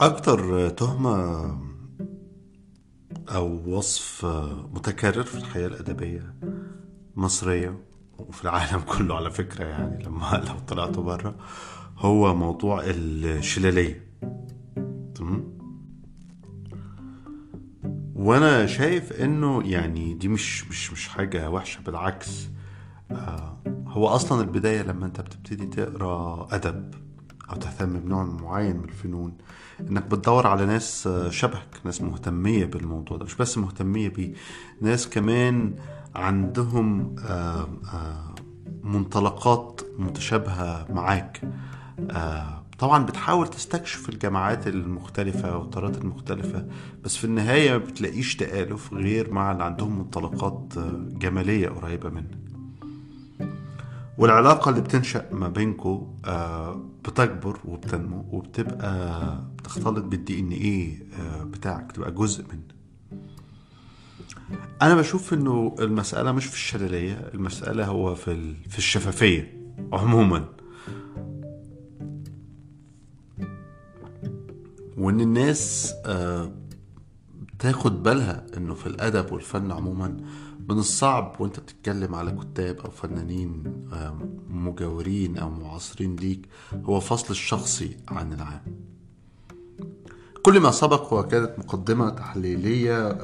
أكتر تهمة أو وصف متكرر في الحياة الأدبية المصرية وفي العالم كله على فكرة يعني لما لو طلعتوا بره هو موضوع الشلالية. تمام؟ وأنا شايف إنه يعني دي مش مش مش حاجة وحشة بالعكس آه هو أصلا البداية لما أنت بتبتدي تقرأ أدب. أو تهتم بنوع معين من الفنون إنك بتدور على ناس شبهك ناس مهتمية بالموضوع ده مش بس مهتمية بيه ناس كمان عندهم آه آه منطلقات متشابهة معاك. آه طبعا بتحاول تستكشف الجماعات المختلفة والطرات المختلفة بس في النهاية ما بتلاقيش تآلف غير مع اللي عندهم منطلقات جمالية قريبة منك. والعلاقة اللي بتنشأ ما بينكو بتكبر وبتنمو وبتبقى بتختلط بالدي ان إيه بتاعك تبقى جزء منه أنا بشوف إنه المسألة مش في الشلالية المسألة هو في في الشفافية عموما. وإن الناس تاخد بالها إنه في الأدب والفن عموما من الصعب وانت بتتكلم على كتاب أو فنانين مجاورين أو معاصرين ليك هو فصل الشخصي عن العام. كل ما سبق كانت مقدمة تحليلية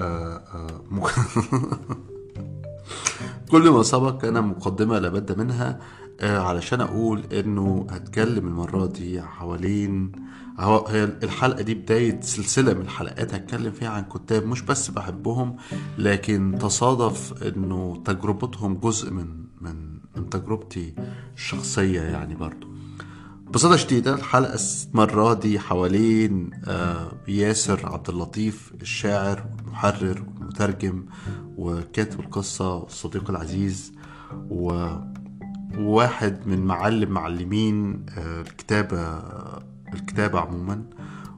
كل ما سبق كان مقدمة لابد منها. علشان أقول إنه هتكلم المرة دي حوالين هي الحلقة دي بداية سلسلة من الحلقات هتكلم فيها عن كتاب مش بس بحبهم لكن تصادف إنه تجربتهم جزء من من من تجربتي الشخصية يعني برضو بصدى شديدة الحلقة المرة دي حوالين ياسر عبد اللطيف الشاعر والمحرر والمترجم وكاتب القصة والصديق العزيز و واحد من معلم معلمين الكتابة الكتابة عموما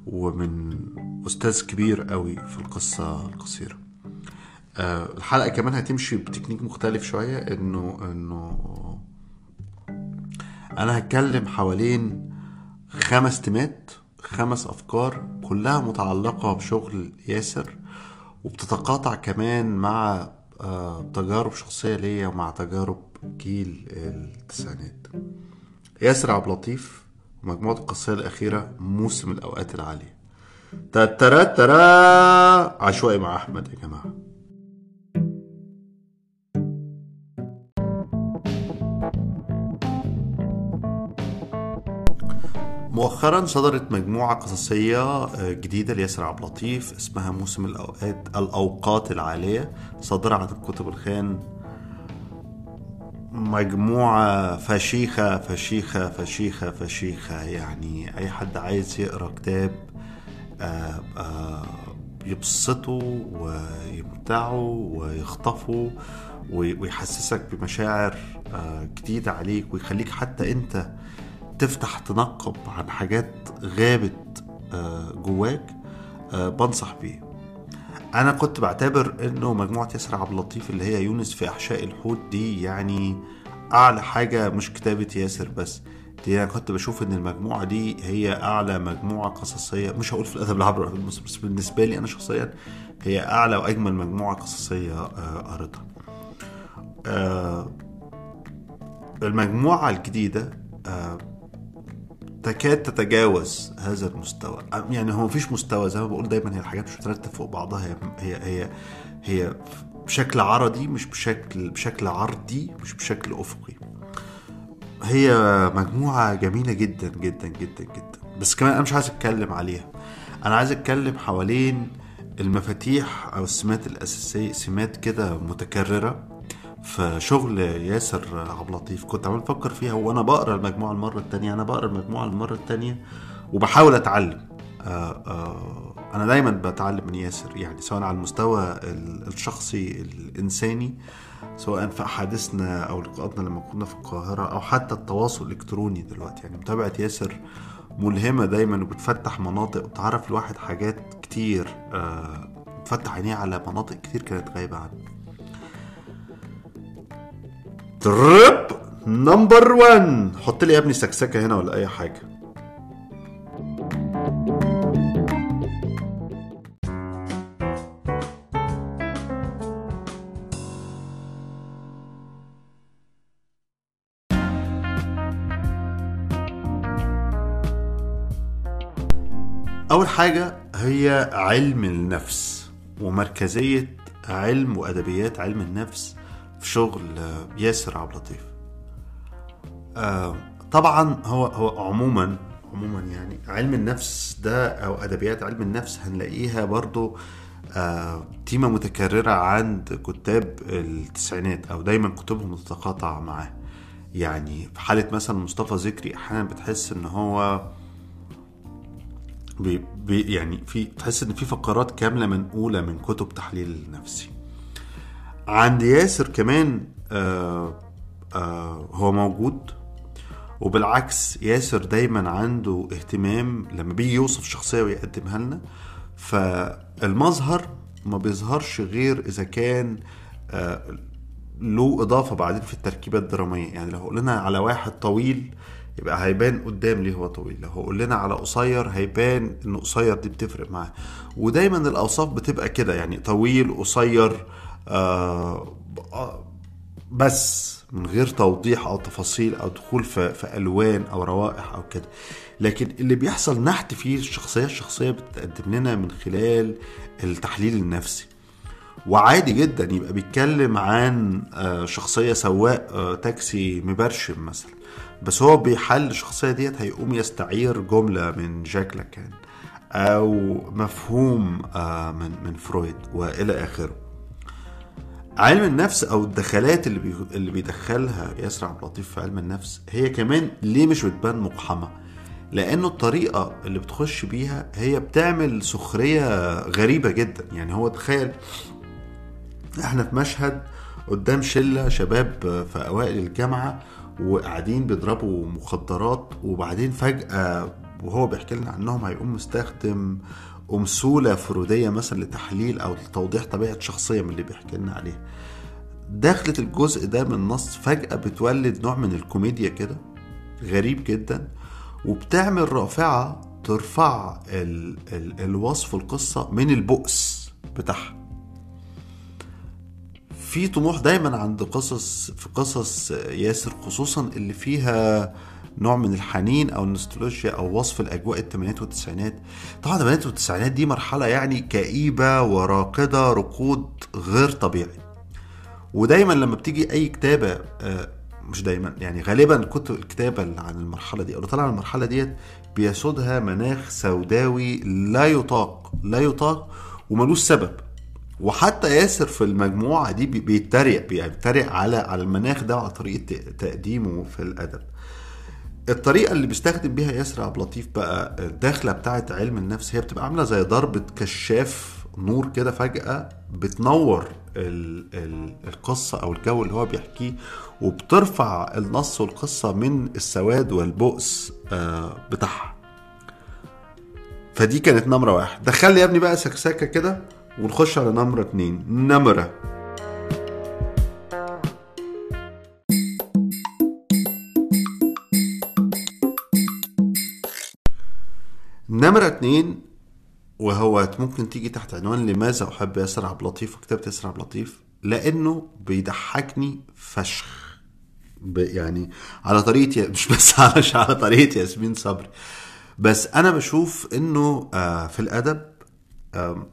ومن أستاذ كبير قوي في القصة القصيرة. الحلقة كمان هتمشي بتكنيك مختلف شوية إنه إنه أنا هتكلم حوالين خمس تمات خمس أفكار كلها متعلقة بشغل ياسر وبتتقاطع كمان مع تجارب شخصية ليا ومع تجارب جيل التسعينات. ياسر عبد اللطيف ومجموعة القصية الأخيرة موسم الأوقات العالية. تترا ترا عشوائي مع أحمد يا جماعة. مؤخرا صدرت مجموعة قصصية جديدة لياسر عبد اللطيف اسمها موسم الأوقات الأوقات العالية صادرة عن الكتب الخان مجموعة فشيخة فشيخة فشيخة فشيخة. يعني أي حد عايز يقرأ كتاب آآ آآ يبسطه ويمتعه ويخطفه ويحسسك بمشاعر جديدة عليك ويخليك حتى أنت تفتح تنقب عن حاجات غابت جواك. بنصح بيه. أنا كنت بعتبر إنه مجموعة ياسر عبد اللطيف اللي هي يونس في أحشاء الحوت دي يعني أعلى حاجة مش كتابة ياسر بس. دي أنا كنت بشوف إن المجموعة دي هي أعلى مجموعة قصصية. مش هقول في الأدب العربي بس بالنسبة لي أنا شخصيا هي أعلى وأجمل مجموعة قصصية قريتها. المجموعة الجديدة تكاد تتجاوز هذا المستوى. يعني هو مفيش مستوى زي ما بقول دايما هي الحاجات مش بترتب فوق بعضها. هي هي هي, هي بشكل عرضي مش بشكل بشكل عرضي مش بشكل أفقي. هي مجموعة جميلة جدا جدا جدا جدا. بس كمان أنا مش عايز أتكلم عليها. أنا عايز أتكلم حوالين المفاتيح أو السمات الأساسية سمات كده متكررة. في شغل ياسر عبد اللطيف كنت عمال أفكر فيها وأنا بقرأ المجموعة المرة التانية أنا بقرأ المجموعة المرة التانية وبحاول أتعلم. آآ آآ أنا دايما بتعلم من ياسر يعني سواء على المستوى الشخصي الإنساني سواء في أحاديثنا أو لقاءاتنا لما كنا في القاهرة أو حتى التواصل الإلكتروني دلوقتي. يعني متابعة ياسر ملهمة دايما وبتفتح مناطق وتعرف الواحد حاجات كتير بتفتح عينيه على مناطق كتير كانت غايبة عنه. ترب نمبر 1 حط لي يا ابني سكسكة هنا ولا أي حاجة. أول حاجة هي علم النفس ومركزية علم وأدبيات علم النفس في شغل ياسر عبد اللطيف. آه، طبعا هو هو عموما عموما يعني علم النفس ده أو أدبيات علم النفس هنلاقيها برضو آه، تيمة متكررة عند كتاب التسعينات أو دايما كتبهم متقاطعة معاه. يعني في حالة مثلا مصطفى ذكري أحيانا بتحس إن هو بي بي يعني في تحس إن في فقرات كاملة منقولة من كتب تحليل نفسي. عند ياسر كمان آه آه هو موجود. وبالعكس ياسر دايما عنده اهتمام لما بيجي يوصف شخصية ويقدمها لنا. فالمظهر ما بيظهرش غير إذا كان آه له إضافة بعدين في التركيبة الدرامية. يعني لو قلنا على واحد طويل يبقى هيبان قدام ليه هو طويل. لو قلنا لنا على قصير هيبان ان قصير دي بتفرق معاه. ودايما الأوصاف بتبقى كده. يعني طويل قصير بس من غير توضيح أو تفاصيل أو دخول في, في ألوان أو روائح أو كده. لكن اللي بيحصل نحت فيه الشخصيه الشخصية بتقدم لنا من خلال التحليل النفسي. وعادي جدا يبقى بيتكلم عن شخصية سواق تاكسي مبرشم مثلا. بس هو بيحل الشخصية ديت هيقوم يستعير جملة من جاك لاكان أو مفهوم من من فرويد وإلى آخره. علم النفس أو الدخلات اللي. اللي بيدخلها ياسر عبد اللطيف في علم النفس هي كمان ليه مش بتبان مقحمه لأنه الطريقة اللي بتخش بيها هي بتعمل سخرية غريبة جدا يعني هو تخيل إحنا في مشهد قدام شلة شباب في أوائل الجامعة وقاعدين بيضربوا مخدرات وبعدين فجأة وهو بيحكي لنا عنهم هيقوم مستخدم أمثولة فرودية مثلا لتحليل أو لتوضيح طبيعة شخصية من اللي بيحكي لنا عليها دخلة الجزء ده من النص فجأة بتولد نوع من الكوميديا كده غريب جدا وبتعمل رافعة ترفع ال ال الوصف القصة من البؤس بتاعها. في طموح دايما عند قصص في قصص ياسر خصوصا اللي فيها نوع من الحنين أو النوستالجيا أو وصف الأجواء الثمانينات والتسعينات. طبعا الثمانينات والتسعينات دي مرحلة يعني كئيبة وراقدة ركود غير طبيعي. ودايما لما بتيجي أي كتابة مش دايما يعني غالبا كتب الكتابة عن المرحلة دي أو طالعة عن المرحلة ديت بيسودها مناخ سوداوي لا يطاق لا يطاق وملوش سبب. وحتى ياسر في المجموعة دي بيتريق بيتريق على على المناخ ده وعلى طريقة تقديمه في الأدب. الطريقة اللي بيستخدم بيها ياسر عبد اللطيف بقى الدخله بتاعه علم النفس هي بتبقى عاملة زي ضربة كشاف نور كده فجأة بتنور ال ال القصة أو الجو اللي هو بيحكيه وبترفع النص والقصة من السواد والبؤس آه بتاعها. فدي كانت نمرة واحد. دخل لي يا ابني بقى سكسكة كده ونخش على نمره اتنين. نمرة. نمرة اتنين وهو ممكن تيجي تحت عنوان لماذا أحب ياسر عبد اللطيف وكتابة ياسر عبد اللطيف؟ لأنه بيضحكني فشخ. يعني على طريقة مش بس على على طريقة ياسمين صبري. بس أنا بشوف إنه في الأدب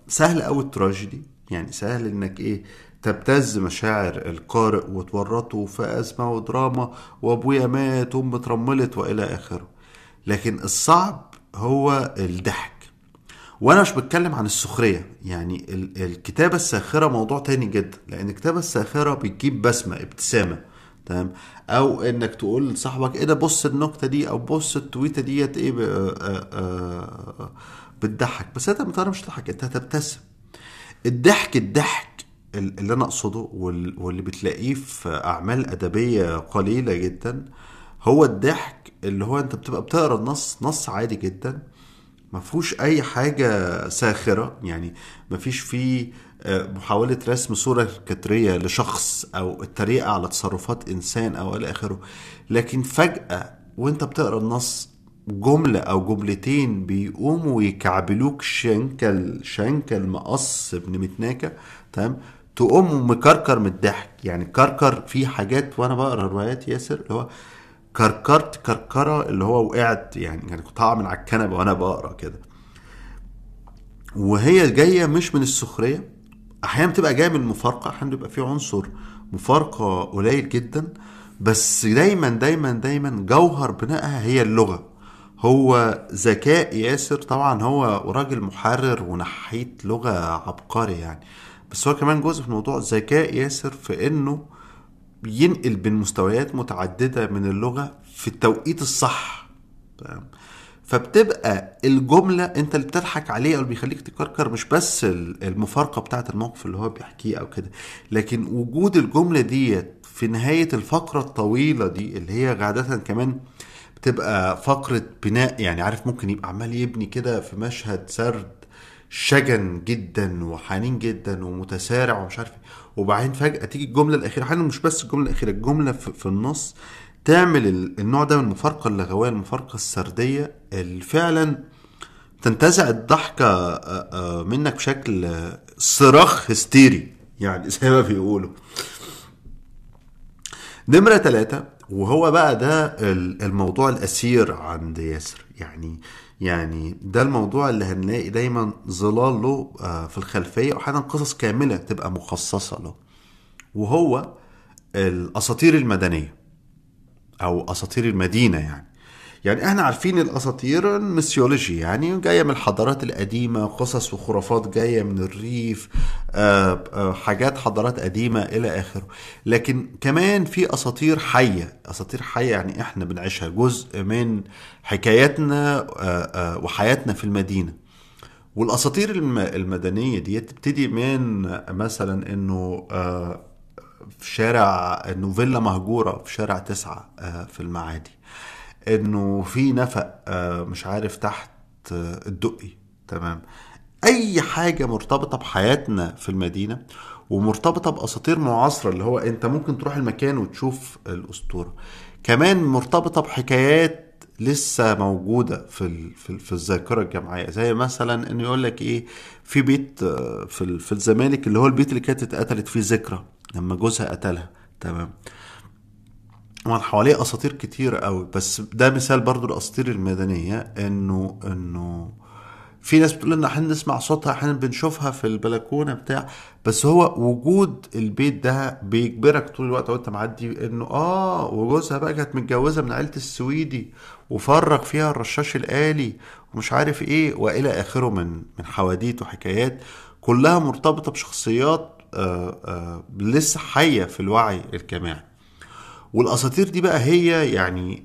سهل أوي التراجيدي. يعني سهل إنك إيه تبتز مشاعر القارئ وتورطه في أزمة ودراما وأبويا مات وأمي اترملت وإلى آخره. لكن الصعب هو الضحك. وأنا مش بتكلم عن السخرية يعني الكتابة الساخرة موضوع تاني جدا لأن الكتابة الساخرة بتجيب بسمة ابتسامة تمام؟ أو إنك تقول لصاحبك إيه ده بص النكتة دي أو بص التويتة ديت إيه بتضحك. بس أنت مش تضحك أنت هتبتسم. الضحك الضحك اللي أنا أقصده واللي بتلاقيه في أعمال أدبية قليلة جدا هو الضحك اللي هو انت بتبقى بتقرا النص نص عادي جدا. ما فيهوش أي حاجة ساخرة. يعني ما فيش فيه محاولة رسم صورة كترية لشخص أو التريقة على تصرفات إنسان أو إلى آخره. لكن فجأة وأنت بتقرأ النص جملة أو جملتين بيقوموا يكعبلوك شنكل شنكل مقص ابن متناكة تمام؟ تقوم مكركر من الضحك. يعني كركر في حاجات وأنا بقرأ روايات ياسر اللي هو كركرت كركرة اللي هو وقعت يعني يعني كنت من على الكنبة وأنا بقرأ كده. وهي جاية مش من السخرية. أحيانا بتبقى جاية من المفارقة أحيانا بيبقى في عنصر مفارقة قليل جدا. بس دايما دايما دايما جوهر بنائها هي اللغة. هو ذكاء ياسر طبعا هو راجل محرر ونحيت لغة عبقري يعني. بس هو كمان جزء في الموضوع ذكاء ياسر في إنه بينقل بين مستويات متعددة من اللغة في التوقيت الصح فاهم؟ فبتبقى الجملة انت اللي بتضحك عليه أو اللي بيخليك تكركر مش بس المفارقة بتاعة الموقف اللي هو بيحكيه أو كده لكن وجود الجملة ديت في نهاية الفقرة الطويلة دي اللي هي عادة كمان بتبقى فقرة بناء يعني عارف ممكن يبقى عمال يبني كده في مشهد سرد شجن جدا وحنين جدا ومتسارع ومش عارف وبعدين فجأة تيجي الجملة الأخيرة حالا مش بس الجملة الأخيرة الجملة في, في النص تعمل النوع ده من المفارقة اللغوية المفارقة السردية اللي فعلا تنتزع الضحكة منك بشكل صراخ هستيري يعني زي ما بيقولوا. نمرة ثلاثة وهو بقى ده الموضوع الأسير عند ياسر يعني يعني ده الموضوع اللي هنلاقي دايما ظلال له في الخلفية وأحيانا قصص كاملة تبقى مخصصة له. وهو الأساطير المدنية أو أساطير المدينة يعني. يعني إحنا عارفين الأساطير الميثولوجي يعني جاية من الحضارات القديمة قصص وخرافات جاية من الريف آآ آآ حاجات حضارات قديمة إلى آخره. لكن كمان في أساطير حية أساطير حية يعني إحنا بنعيشها جزء من حكاياتنا آآ وحياتنا في المدينة. والأساطير المدنية دي تبتدي من مثلا إنه في شارع انه فيلا مهجورة في شارع تسعة في المعادي. إنه في نفق مش عارف تحت الدقي. تمام. أي حاجة مرتبطة بحياتنا في المدينة ومرتبطة بأساطير معاصرة اللي هو أنت ممكن تروح المكان وتشوف الأسطورة كمان مرتبطة بحكايات لسه موجودة في في, الذاكرة الجماعية. زي مثلا إنه يقول لك إيه في بيت في في الزمالك اللي هو البيت اللي كانت اتقتلت فيه ذكرى لما جوزها قتلها. تمام. طبعا حواليه أساطير كتير قوي بس ده مثال برضو الاساطير المدنيه إنه إنه في ناس بتقول إن إحنا نسمع صوتها أحيانا بنشوفها في البلكونة بتاع بس هو وجود البيت ده بيجبرك طول الوقت وأنت معدي إنه آه وجوزها بقى كانت متجوزة من عيلة السويدي وفرغ فيها الرشاش الآلي ومش عارف إيه وإلى آخره من من حواديت وحكايات كلها مرتبطة بشخصيات آآ آآ لسه حية في الوعي الجماعي. والأساطير دي بقى هي يعني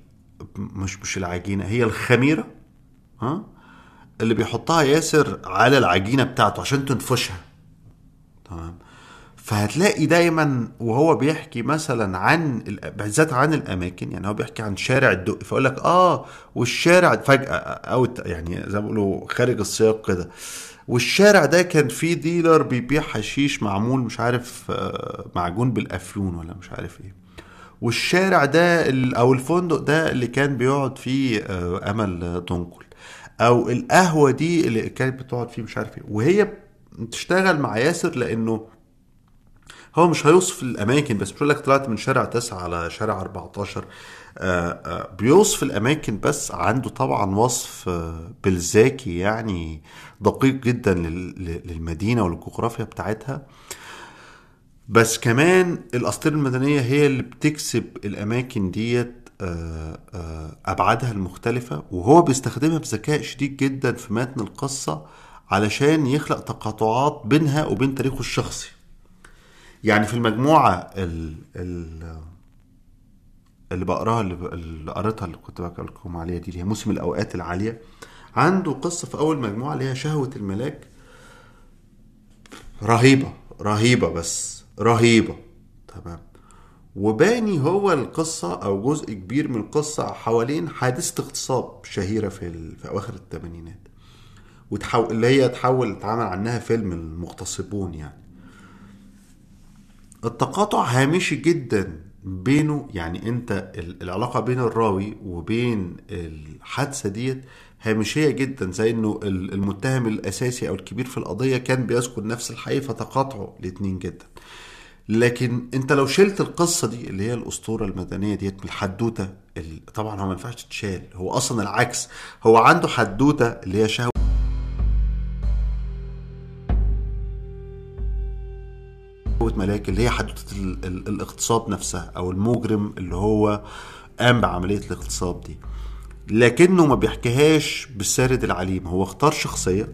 مش مش العجينة هي الخميرة ها؟ اللي بيحطها ياسر على العجينة بتاعته عشان تنفشها. تمام؟ فهتلاقي دايما وهو بيحكي مثلا عن بالذات عن الأماكن يعني هو بيحكي عن شارع الدقي فيقول لك آه والشارع فجأة أو يعني زي ما بيقولوا خارج السياق كده. والشارع ده كان فيه ديلر بيبيع حشيش معمول مش عارف معجون بالأفيون ولا مش عارف إيه. والشارع ده أو الفندق ده اللي كان بيقعد فيه أمل دنقل أو القهوة دي اللي كانت بتقعد فيه مش عارف إيه. وهي بتشتغل مع ياسر لأنه هو مش هيوصف الأماكن بس بيقول لك طلعت من شارع 9 على شارع 14 آآ آآ بيوصف الأماكن بس عنده طبعا وصف بلزاكي يعني دقيق جدا للمدينة والجغرافيا بتاعتها. بس كمان الاساطير المدنية هي اللي بتكسب الأماكن ديت أبعادها المختلفة وهو بيستخدمها بذكاء شديد جدا في متن القصة علشان يخلق تقاطعات بينها وبين تاريخه الشخصي. يعني في المجموعة ال ال اللي بقراها اللي قريتها اللي كنت بقول لكم عليها دي اللي هي موسم الأوقات العالية عنده قصة في أول مجموعة اللي هي شهوة الملاك. رهيبة رهيبة بس. رهيبة. تمام. وباني هو القصة أو جزء كبير من القصة حوالين حادثة اغتصاب شهيرة في, ال... في أواخر الثمانينات وتحول اللي هي تحول اتعمل عنها فيلم المغتصبون يعني. التقاطع هامشي جدا بينه يعني أنت العلاقة بين الراوي وبين الحادثة ديت هامشية جدا زي إنه المتهم الأساسي أو الكبير في القضية كان بيسكن نفس الحي فتقاطعوا الاتنين جدا. لكن انت لو شلت القصة دي اللي هي الأسطورة المدنية ديت من الحدوتة اللي طبعا هو ما ينفعش تتشال. هو أصلا العكس. هو عنده حدوتة اللي هي شهوة. ملاك اللي هي حدوتة الاغتصاب نفسها أو المجرم اللي هو قام بعملية الاغتصاب دي. لكنه ما بيحكيهاش بالسارد العليم. هو اختار شخصية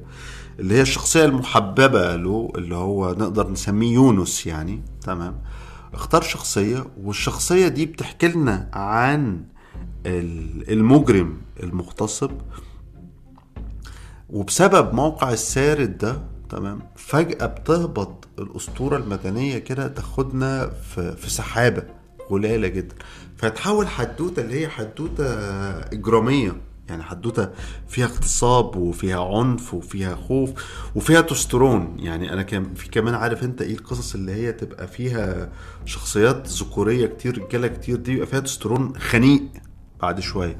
اللي هي الشخصية المحببة له اللي هو نقدر نسميه يونس يعني. تمام. اختار شخصية والشخصية دي بتحكي لنا عن ال- المجرم المغتصب. وبسبب موقع السارد ده تمام فجأة بتهبط الأسطورة المدنية كده تاخدنا في, في سحابة غلالة جدا. فتحول حدوتة اللي هي حدوتة إجرامية. يعني حدوتة فيها اغتصاب وفيها عنف وفيها خوف وفيها تسترون. يعني أنا كان في كمان عارف أنت إيه القصص اللي هي تبقى فيها شخصيات ذكورية كتير رجالة كتير دي فيها تسترون خنيق بعد شوية.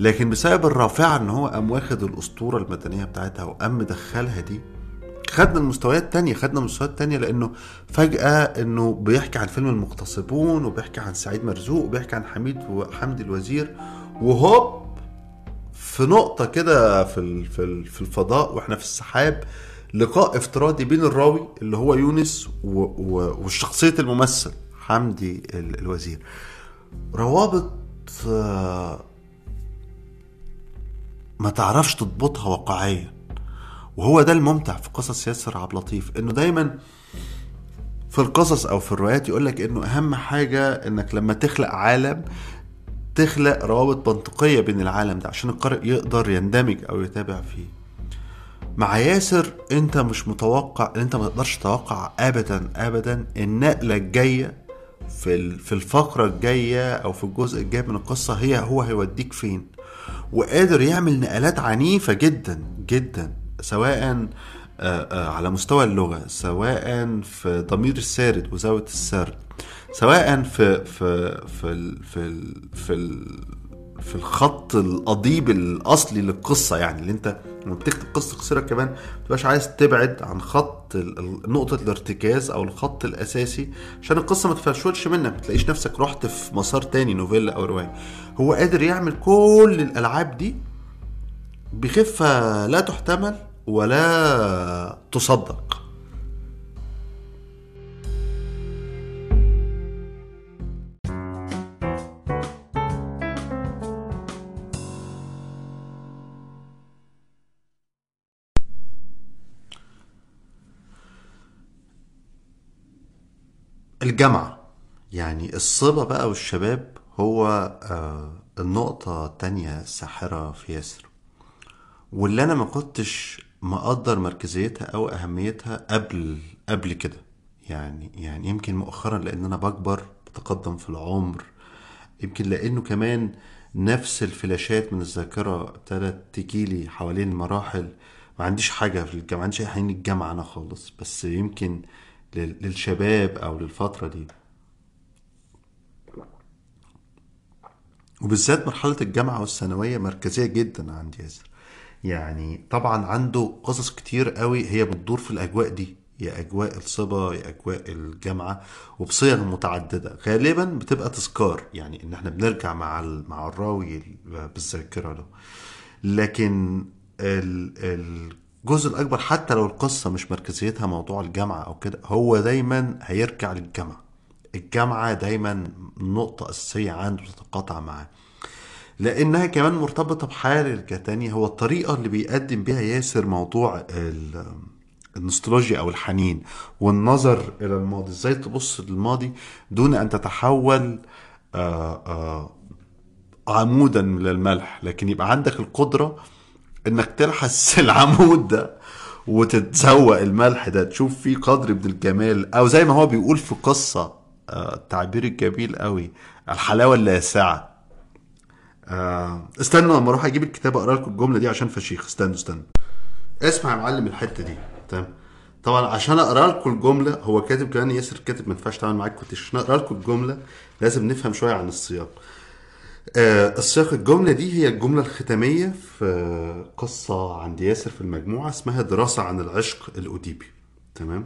لكن بسبب الرافعة إن هو قام واخد الأسطورة المدنية بتاعتها وقام مدخلها دي خدنا المستويات تانية خدنا مستويات تانية لأنه فجأة إنه بيحكي عن فيلم المغتصبون وبيحكي عن سعيد مرزوق وبيحكي عن حميد وحمدي الوزير وهوب في نقطة كده في في ال- في الفضاء وإحنا في السحاب لقاء افتراضي بين الراوي اللي هو يونس و- و- وشخصية الممثل حمدي ال- الوزير. روابط آه، ما تعرفش تضبطها واقعيا. وهو ده الممتع في قصص ياسر عبد اللطيف إنه دايما في القصص أو في الروايات يقول لك إنه أهم حاجة إنك لما تخلق عالم تخلق روابط منطقية بين العالم ده عشان القارئ يقدر يندمج أو يتابع فيه. مع ياسر أنت مش متوقع أنت ما تقدرش تتوقع ابدا ابدا النقلة الجاية في في الفقرة الجاية أو في الجزء الجاي من القصة هي هو هيوديك فين. وقادر يعمل نقلات عنيفة جدا جدا سواء على مستوى اللغة سواء في ضمير السارد وزاوية السرد. سواء في في في في في ال في الخط القضيب الأصلي للقصة يعني اللي انت لما بتكتب قصة قصيره كمان ما تبقاش عايز تبعد عن خط نقطة الارتكاز أو الخط الأساسي عشان القصة ما تفرشولش منك ما تلاقيش نفسك رحت في مسار تاني نوفيلا أو رواية. هو قادر يعمل كل الألعاب دي بخفة لا تحتمل ولا تصدق. الجامعة. يعني الصبا بقى والشباب هو آه، النقطة التانية الساحرة في ياسر. واللي أنا ما كنتش مقدر مركزيتها أو أهميتها قبل قبل كده. يعني يعني يمكن مؤخرا لأن أنا بكبر بتقدم في العمر. يمكن لأنه كمان نفس الفلاشات من الذاكرة ابتدت تجيلي حوالين المراحل. ما عنديش حاجة في الجامعة ما عنديش أي حين الجامعة أنا خالص. بس يمكن للشباب أو للفترة دي. وبالذات مرحلة الجامعة والثانوية مركزية جدا عند ياسر. يعني طبعا عنده قصص كتير قوي هي بتدور في الأجواء دي. يا أجواء الصبا يا أجواء الجامعة وبصيغ متعددة. غالبا بتبقى تذكار يعني إن إحنا بنرجع مع ال- مع الراوي بالذاكرة له لكن ال- الجزء الأكبر حتى لو القصة مش مركزيتها موضوع الجامعة أو كده هو دايما هيرجع للجامعة. الجامعة دايما نقطة أساسية عنده تتقاطع معاه. لأنها كمان مرتبطة بحاجة تانية هو الطريقة اللي بيقدم بيها ياسر موضوع ال- النوستالجيا أو الحنين والنظر إلى الماضي. إزاي تبص للماضي دون أن تتحول آه آه عمودا من الملح لكن يبقى عندك القدرة إنك تلحس العمود ده وتتذوق الملح ده تشوف فيه قدر من الجمال أو زي ما هو بيقول في قصة آه، التعبير الجميل قوي الحلاوة اللاذعة آه، استنوا لما أروح أجيب الكتاب أقرأ لكم الجملة دي عشان فشيخ. استنوا استنوا اسمع يا معلم الحتة دي. تمام. طبعا عشان أقرأ لكم الجملة هو كاتب كمان ياسر كاتب ما ينفعش اتعامل معاك كنت عشان أقرأ لكم الجملة لازم نفهم شوية عن السياق. آه، السياق الجملة دي هي الجملة الختامية في قصة عند ياسر في المجموعة اسمها دراسة عن العشق الأديبي تمام؟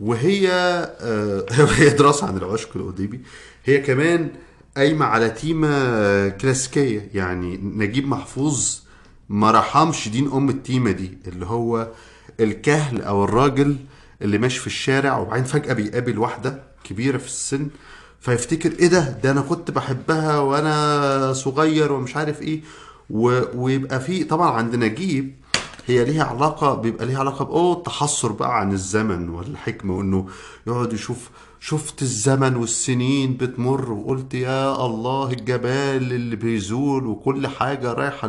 وهي آه، هي دراسة عن العشق الأديبي هي كمان قايمة على تيمة كلاسيكية يعني نجيب محفوظ ما رحمش دين أم التيمة دي اللي هو الكهل أو الراجل اللي ماشي في الشارع وبعدين فجأة بيقابل واحدة كبيرة في السن فيفتكر إيه ده؟ ده أنا كنت بحبها وأنا صغير ومش عارف إيه. و... ويبقى في طبعا عند نجيب هي ليها علاقة بيبقى ليها علاقة بأوه التحسر بقى عن الزمن والحكمة وإنه يقعد يشوف شفت الزمن والسنين بتمر وقلت يا الله الجبال اللي بيزول وكل حاجة رايحة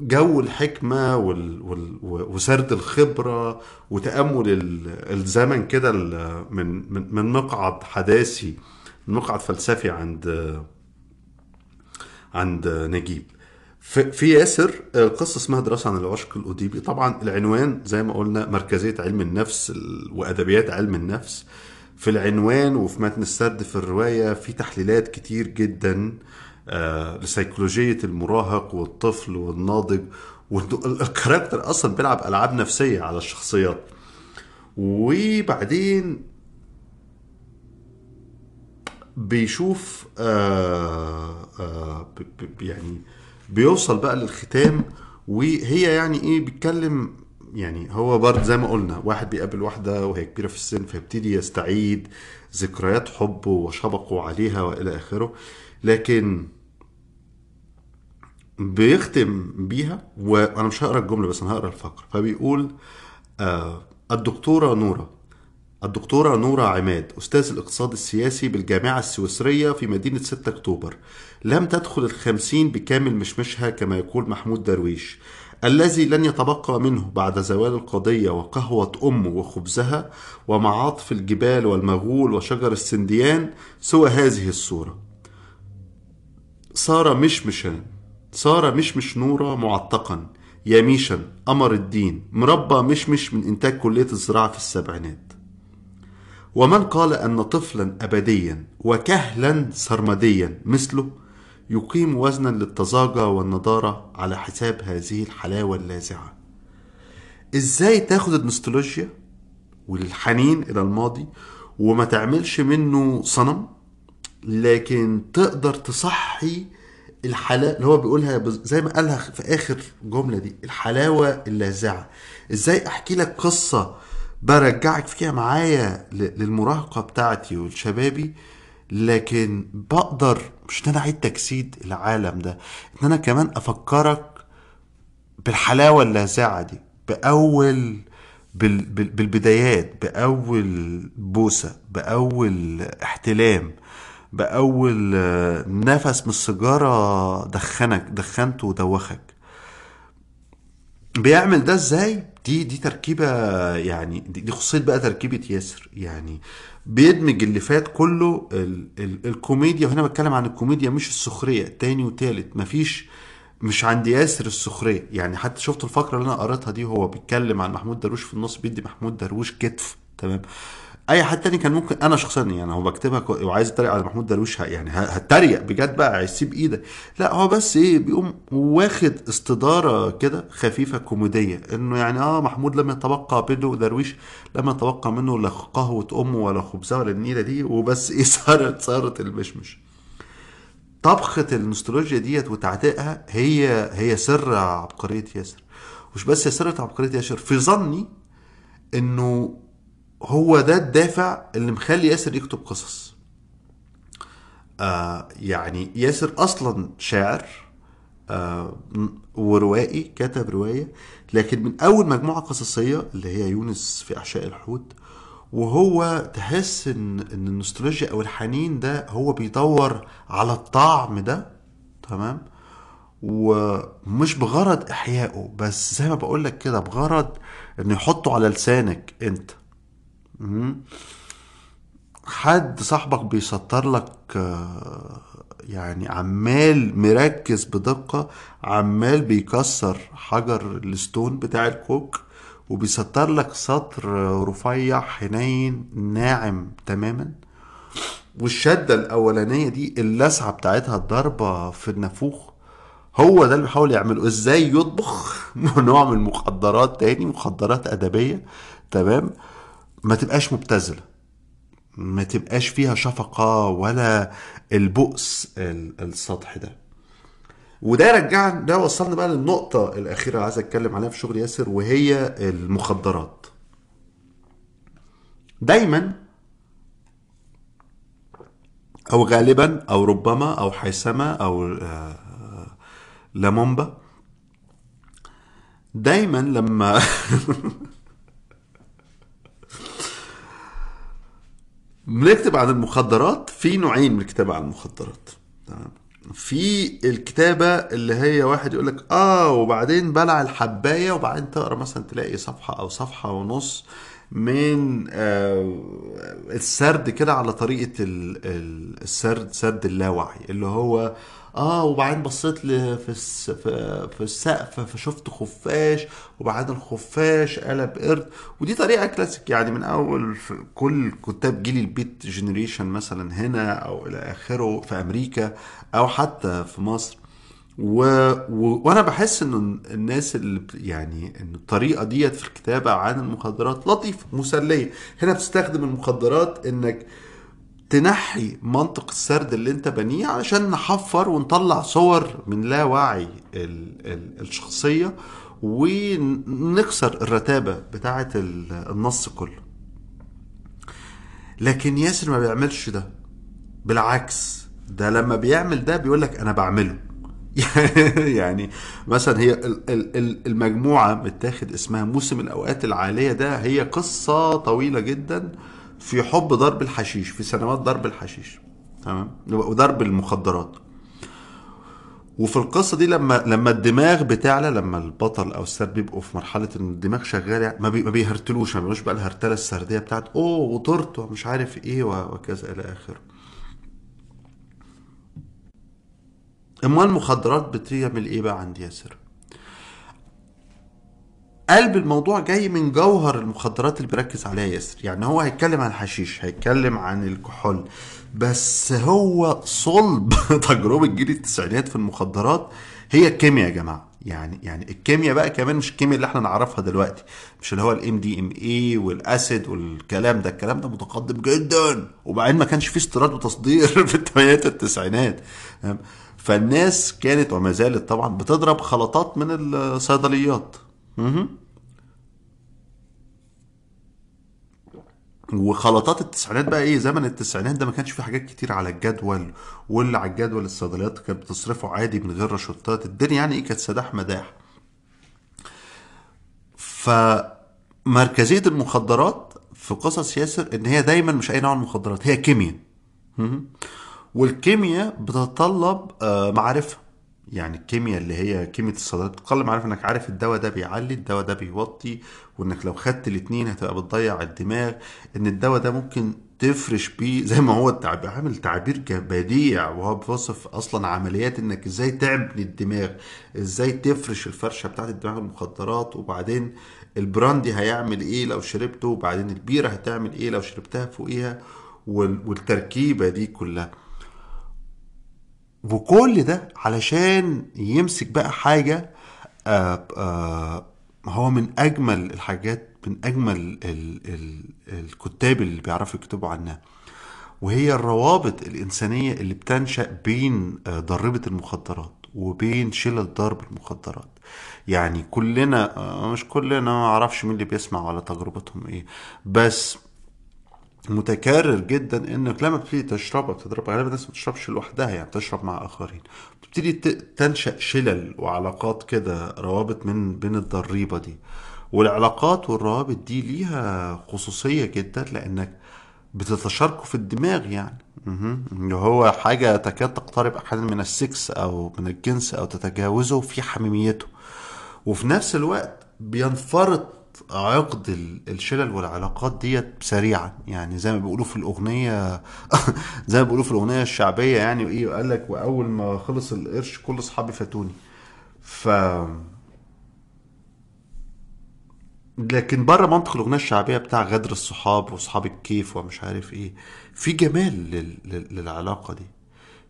جو الحكمة وال وال وسرد الخبرة وتأمل ال- الزمن كده من من مقعد حداثي من مقعد فلسفي عند عند نجيب. في ياسر قصة اسمها دراسة عن العشق الأديبي طبعا العنوان زي ما قلنا مركزية علم النفس ال- وأدبيات علم النفس. في العنوان وفي متن السرد في الرواية في تحليلات كتير جدا. آه، لسيكولوجية المراهق والطفل والناضج والكاركتر أصلا بيلعب ألعاب نفسية على الشخصيات. وبعدين بيشوف آه آه ب- ب- يعني بيوصل بقى للختام. وهي يعني إيه بيتكلم يعني هو برضه زي ما قلنا واحد بيقابل واحدة وهي كبيرة في السن فيبتدي يستعيد ذكريات حبه وشبقه عليها وإلى آخره. لكن بيختم بيها وأنا مش هقرأ الجملة بس أنا هقرأ الفقرة. فبيقول آه الدكتورة نورة الدكتورة نورة عماد أستاذ الاقتصاد السياسي بالجامعة السويسرية في مدينة 6 أكتوبر. لم تدخل الخمسين بكامل مشمشها كما يقول محمود درويش الذي لن يتبقى منه بعد زوال القضية وقهوة أمه وخبزها ومعاطف الجبال والمغول وشجر السنديان سوى هذه الصورة. صار مشمشا. صار مشمش نورة معتقا. يميشا قمر الدين. مربى مشمش من إنتاج كلية الزراعة في السبعينات. ومن قال أن طفلا أبديا وكهلا سرمديا مثله يقيم وزنا للطزاجة والنضارة على حساب هذه الحلاوة اللاذعة. إزاي تاخد النوستالجيا والحنين إلى الماضي وما تعملش منه صنم؟ لكن تقدر تصحي الحلاوه اللي هو بيقولها زي ما قالها في آخر جملة دي الحلاوة اللاذعة. إزاي أحكي لك قصة برجعك فيها معايا للمراهقة بتاعتي والشبابي؟ لكن بقدر مش إن أنا أعيد تجسيد العالم ده إن أنا كمان أفكرك بالحلاوة اللاذعة دي بأول بال بال بالبدايات بأول بوسة بأول احتلام. بأول آه، نفس من السيجارة دخنك دخنته ودوخك. بيعمل ده إزاي؟ دي دي تركيبة يعني دي, خصوصية بقى تركيبة ياسر. يعني بيدمج اللي فات كله ال ال الكوميديا وهنا بتكلم عن الكوميديا مش السخرية تاني وتالت. مفيش مش عند ياسر السخرية. يعني حتى شفت الفقرة اللي أنا قريتها دي هو بيتكلم عن محمود درويش في النص بيدي محمود درويش كتف. تمام؟ أي حد تاني كان ممكن أنا شخصيا يعني هو بكتبها كو- وعايز أتريق على محمود درويش يعني هتريق بجد بقى هيسيب إيدك لا هو بس إيه بيقوم واخد استدارة كده خفيفة كوميدية إنه يعني آه محمود لم يتبقى منه درويش لم يتبقى منه لا قهوة أمه ولا خبزها ولا النيلة دي وبس إيه صارت صارت المشمش. طبخة النوستالجيا ديت وتعتيقها هي هي سر عبقرية ياسر. مش بس هي سر عبقرية ياسر في ظني إنه هو ده الدافع اللي مخلي ياسر يكتب قصص آه يعني ياسر أصلا شاعر آه وروائي كتب رواية لكن من أول مجموعة قصصية اللي هي يونس في أحشاء الحوت وهو تحس إن إن النوستالجيا أو الحنين ده هو بيدور على الطعم ده تمام ومش بغرض إحيائه بس زي ما بقول لك كده بغرض إنه يحطه على لسانك مم. حد صاحبك بيسطر لك آه، يعني عمال مركز بدقة عمال بيكسر حجر الستون بتاع الكوك وبيسطر لك سطر رفيع حنين ناعم تماما. والشدة الأولانية دي اللسعة بتاعتها الضربة في النافوخ هو ده اللي بيحاول يعمله. إزاي يطبخ؟ نوع من المخدرات تاني مخدرات أدبية. تمام؟ ما تبقاش مبتذلة. ما تبقاش فيها شفقة ولا البؤس ال- السطح ده. وده رجعنا ده وصلنا بقى للنقطة الأخيرة اللي عايز أتكلم عليها في شغل ياسر وهي المخدرات. دايما أو غالبا أو ربما أو حيثما أو آه، لامومبا دايما لما بنكتب عن المخدرات في نوعين من الكتابة عن المخدرات. تمام؟ في الكتابة اللي هي واحد يقول لك آه وبعدين بلع الحباية وبعدين تقرأ مثلا تلاقي صفحة أو صفحة ونص من آه السرد كده على طريقة ال- ال- السرد سرد اللاوعي اللي هو آه وبعدين بصيت ل- في الس- في في السقف فشفت خفاش وبعدين الخفاش قلب قرد. ودي طريقة كلاسيك يعني من أول كل كتاب جيل ال Beat Generation مثلا هنا أو إلى آخره في أمريكا أو حتى في مصر. و... و... وأنا بحس ان الناس اللي يعني إن الطريقة ديت في الكتابة عن المخدرات لطيفة مسلية. هنا بتستخدم المخدرات إنك تنحي منطق السرد اللي انت بنيه علشان نحفر ونطلع صور من لا وعي ال ال الشخصية ونكسر الرتابة بتاعة ال- النص كله. لكن ياسر ما بيعملش ده. بالعكس ده لما بيعمل ده بيقولك أنا بعمله. يعني مثلا هي ال- ال- ال- المجموعة متاخد اسمها موسم الأوقات العالية ده هي قصة طويلة جدا. في حب ضرب الحشيش في سنوات ضرب الحشيش تمام؟ وضرب المخدرات. وفي القصة دي لما لما الدماغ بتعلى لما البطل أو السرد بيبقوا في مرحلة إن الدماغ شغال يعني ما, بي ما بيهرتلوش ما بيعملوش بقى الهرتلة السردية بتاعت أوه وطرت ومش عارف إيه وكذا إلى آخره. امال المخدرات بتعمل إيه بقى عند ياسر؟ قلب الموضوع جاي من جوهر المخدرات اللي بيركز عليها ياسر. يعني هو هيتكلم عن الحشيش هيتكلم عن الكحول بس هو صلب تجربة جيل التسعينات في المخدرات. هي الكيمياء يا جماعة. يعني يعني الكيمياء بقى كمان مش الكيمياء اللي إحنا نعرفها دلوقتي. مش اللي هو الام دي ام اي والأسيد والكلام ده. الكلام ده متقدم جدا. وبعدين ما كانش فيه استيراد وتصدير في الثمانينات التسعينات؟ فالناس كانت وما زالت طبعا بتضرب خلطات من الصيدليات. وخلطات التسعينات بقى إيه؟ زمن التسعينات ده ما كانش فيه حاجات كتير على الجدول واللي على الجدول الصيدليات كانت بتصرفه عادي من غير رشوتات. الدنيا يعني إيه؟ كانت سداح مداح. فمركزية المخدرات في قصص ياسر إن هي دايما مش أي نوع من المخدرات هي كيمياء. والكيمياء بتتطلب آه، معرفة. يعني الكيمياء اللي هي كيمياء الصيدليات بتتطلب معرفة إنك عارف الدواء ده بيعلي الدواء ده بيوطي وإنك لو خدت الاتنين هتبقى بتضيع الدماغ إن الدواء ده ممكن تفرش بيه زي ما هو التعبير عامل تعبير بديع وهو بيوصف أصلا عمليات إنك إزاي تعمل الدماغ إزاي تفرش الفرشة بتاعت الدماغ المخدرات وبعدين البراندي هيعمل إيه لو شربته وبعدين البيرة هتعمل إيه لو شربتها فوقيها وال- والتركيبة دي كلها. وكل ده علشان يمسك بقى حاجة آه آه هو من أجمل الحاجات من أجمل ال ال الكتاب اللي بيعرفوا يكتبوا عنها. وهي الروابط الإنسانية اللي بتنشأ بين آه، ضريبة المخدرات وبين شلل ضرب المخدرات. يعني كلنا آه، مش كلنا ما أعرفش مين اللي بيسمع ولا تجربتهم إيه بس متكرر جدا إنك لما بتبتدي تشربها بتضرب غالبا الناس ما بتشربش لوحدها يعني بتشرب مع آخرين. بتبتدي تنشأ شلل وعلاقات كده روابط من بين الضريبة دي. والعلاقات والروابط دي ليها خصوصية جدا لأنك بتتشاركوا في الدماغ يعني. اللي هو حاجة تكاد تقترب أحيانا من السكس أو من الجنس أو تتجاوزه في حميميته. وفي نفس الوقت بينفرط عقد ال- الشلل والعلاقات ديت سريعا يعني زي ما بيقولوا في الأغنية زي ما بيقولوا في الأغنية الشعبية يعني وايه قال لك وأول ما خلص القرش كل أصحابي فاتوني. ف لكن بره منطق الأغنية الشعبية بتاع غدر الصحاب وأصحاب الكيف ومش عارف إيه في جمال لل... لل... للعلاقة دي.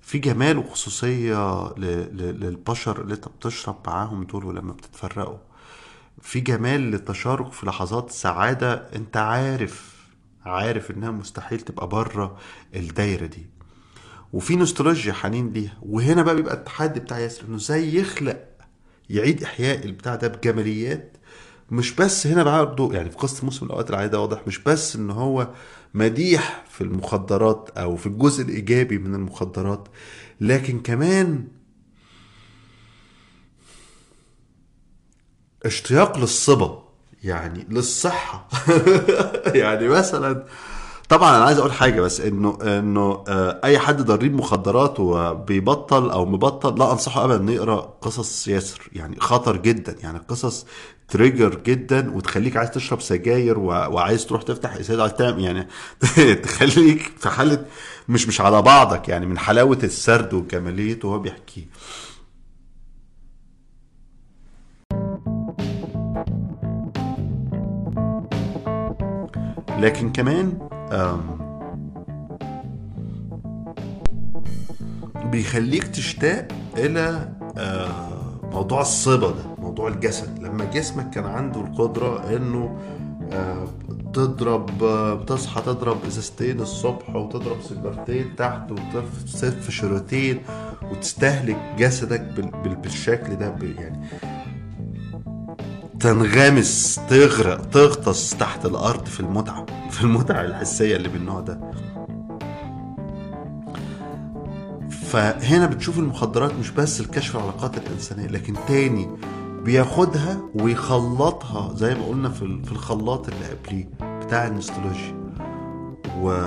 في جمال وخصوصية. للبشر اللي أنت بتشرب معاهم دول ولما بتتفرقوا. في جمال للتشارك في لحظات سعادة انت عارف عارف انها مستحيل تبقى بره الدايرة دي. وفي نوستالجيا حنين ليها. وهنا بقى بيبقى التحدي بتاع ياسر إنه إزاي يخلق يعيد إحياء البتاع ده بجماليات. مش بس هنا برضه يعني في قصة موسم الأوقات العادية ده واضح مش بس إن هو مديح في المخدرات أو في الجزء الإيجابي من المخدرات لكن كمان اشتياق للصبا يعني للصحة يعني مثلا طبعا أنا عايز أقول حاجة بس إنه إنه آه، أي حد ضريب مخدرات وبيبطل أو مبطل لا أنصحه ابدا إنه يقرأ قصص ياسر يعني خطر جدا يعني قصص تريجر جدا وتخليك عايز تشرب سجاير. وعايز تروح تفتح عايز تعمل يعني تخليك في حالة مش مش على بعضك يعني من حلاوة السرد وجماليته وهو بيحكيه لكن كمان بيخليك تشتاق إلى آه، موضوع الصبا ده موضوع الجسد. لما جسمك كان عنده القدرة إنه آه، تضرب تصحى تضرب إزازتين الصبح وتضرب سيجارتين تحت وتسف شريطين وتستهلك جسدك بالشكل ده يعني تنغمس تغرق تغطس تحت الأرض في المتعة في المتعة الحسية اللي بالنوع ده. فهنا بتشوف المخدرات مش بس الكشف العلاقات الإنسانية لكن تاني بياخدها ويخلطها زي ما قلنا في في الخلاط اللي قبليه بتاع النستولوجي و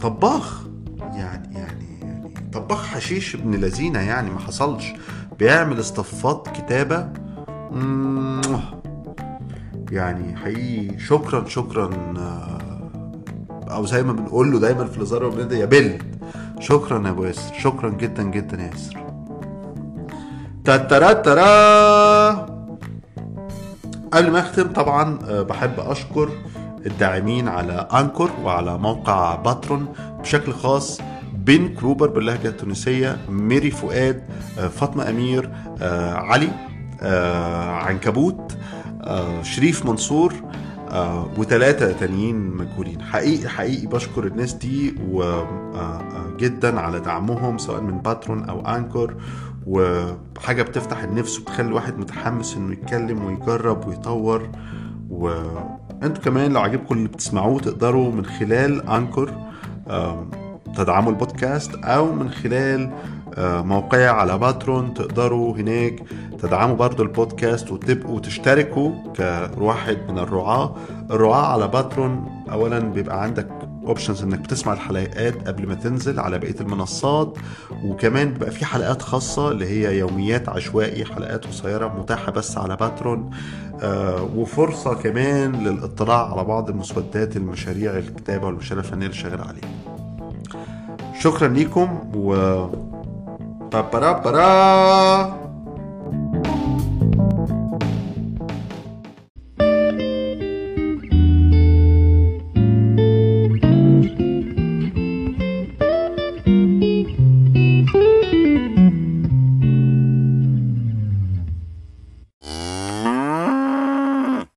طباخ يعني يعني يعني طباخ حشيش ابن لذينة يعني ما حصلش. بيعمل اصطفات كتابة يعني حقيقي شكرا شكرا آه، أو زي ما بنقول له دايما في الهزار يا بيل شكرا يا أبو ياسر. شكرا جدا جدا يا ياسر. تاترا ترا قبل ما أختم طبعا آه، بحب أشكر الداعمين على انكور وعلى موقع باترون بشكل خاص بن كروبر باللهجة التونسية ميري فؤاد آه، فاطمة أمير علي. عنكبوت آه شريف منصور آه وثلاثة تانيين مجهولين. حقيقي حقيقي بشكر الناس دي وجدا آه، آه، على دعمهم سواء من باترون أو أنكور. وحاجة بتفتح النفس وبتخلي الواحد متحمس إنه يتكلم ويجرب ويطور. وانتوا كمان لو عجبكم اللي بتسمعوه تقدروا من خلال أنكور تدعموا البودكاست أو من خلال آه، موقعي على Patreon تقدروا هناك تدعموا برضو البودكاست وتبقوا تشتركوا كواحد من الرعاة. الرعاة على Patreon اولا بيبقى عندك options إنك بتسمع الحلقات قبل ما تنزل على بقية المنصات وكمان بيبقى في حلقات خاصة اللي هي يوميات عشوائي حلقات قصيرة متاحة بس على Patreon. آه وفرصة كمان للاطلاع على بعض المسودات المشاريع الكتابة والمشاريع الفنية اللي شغال عليها. شكرا ليكم و Pará, pará, pará.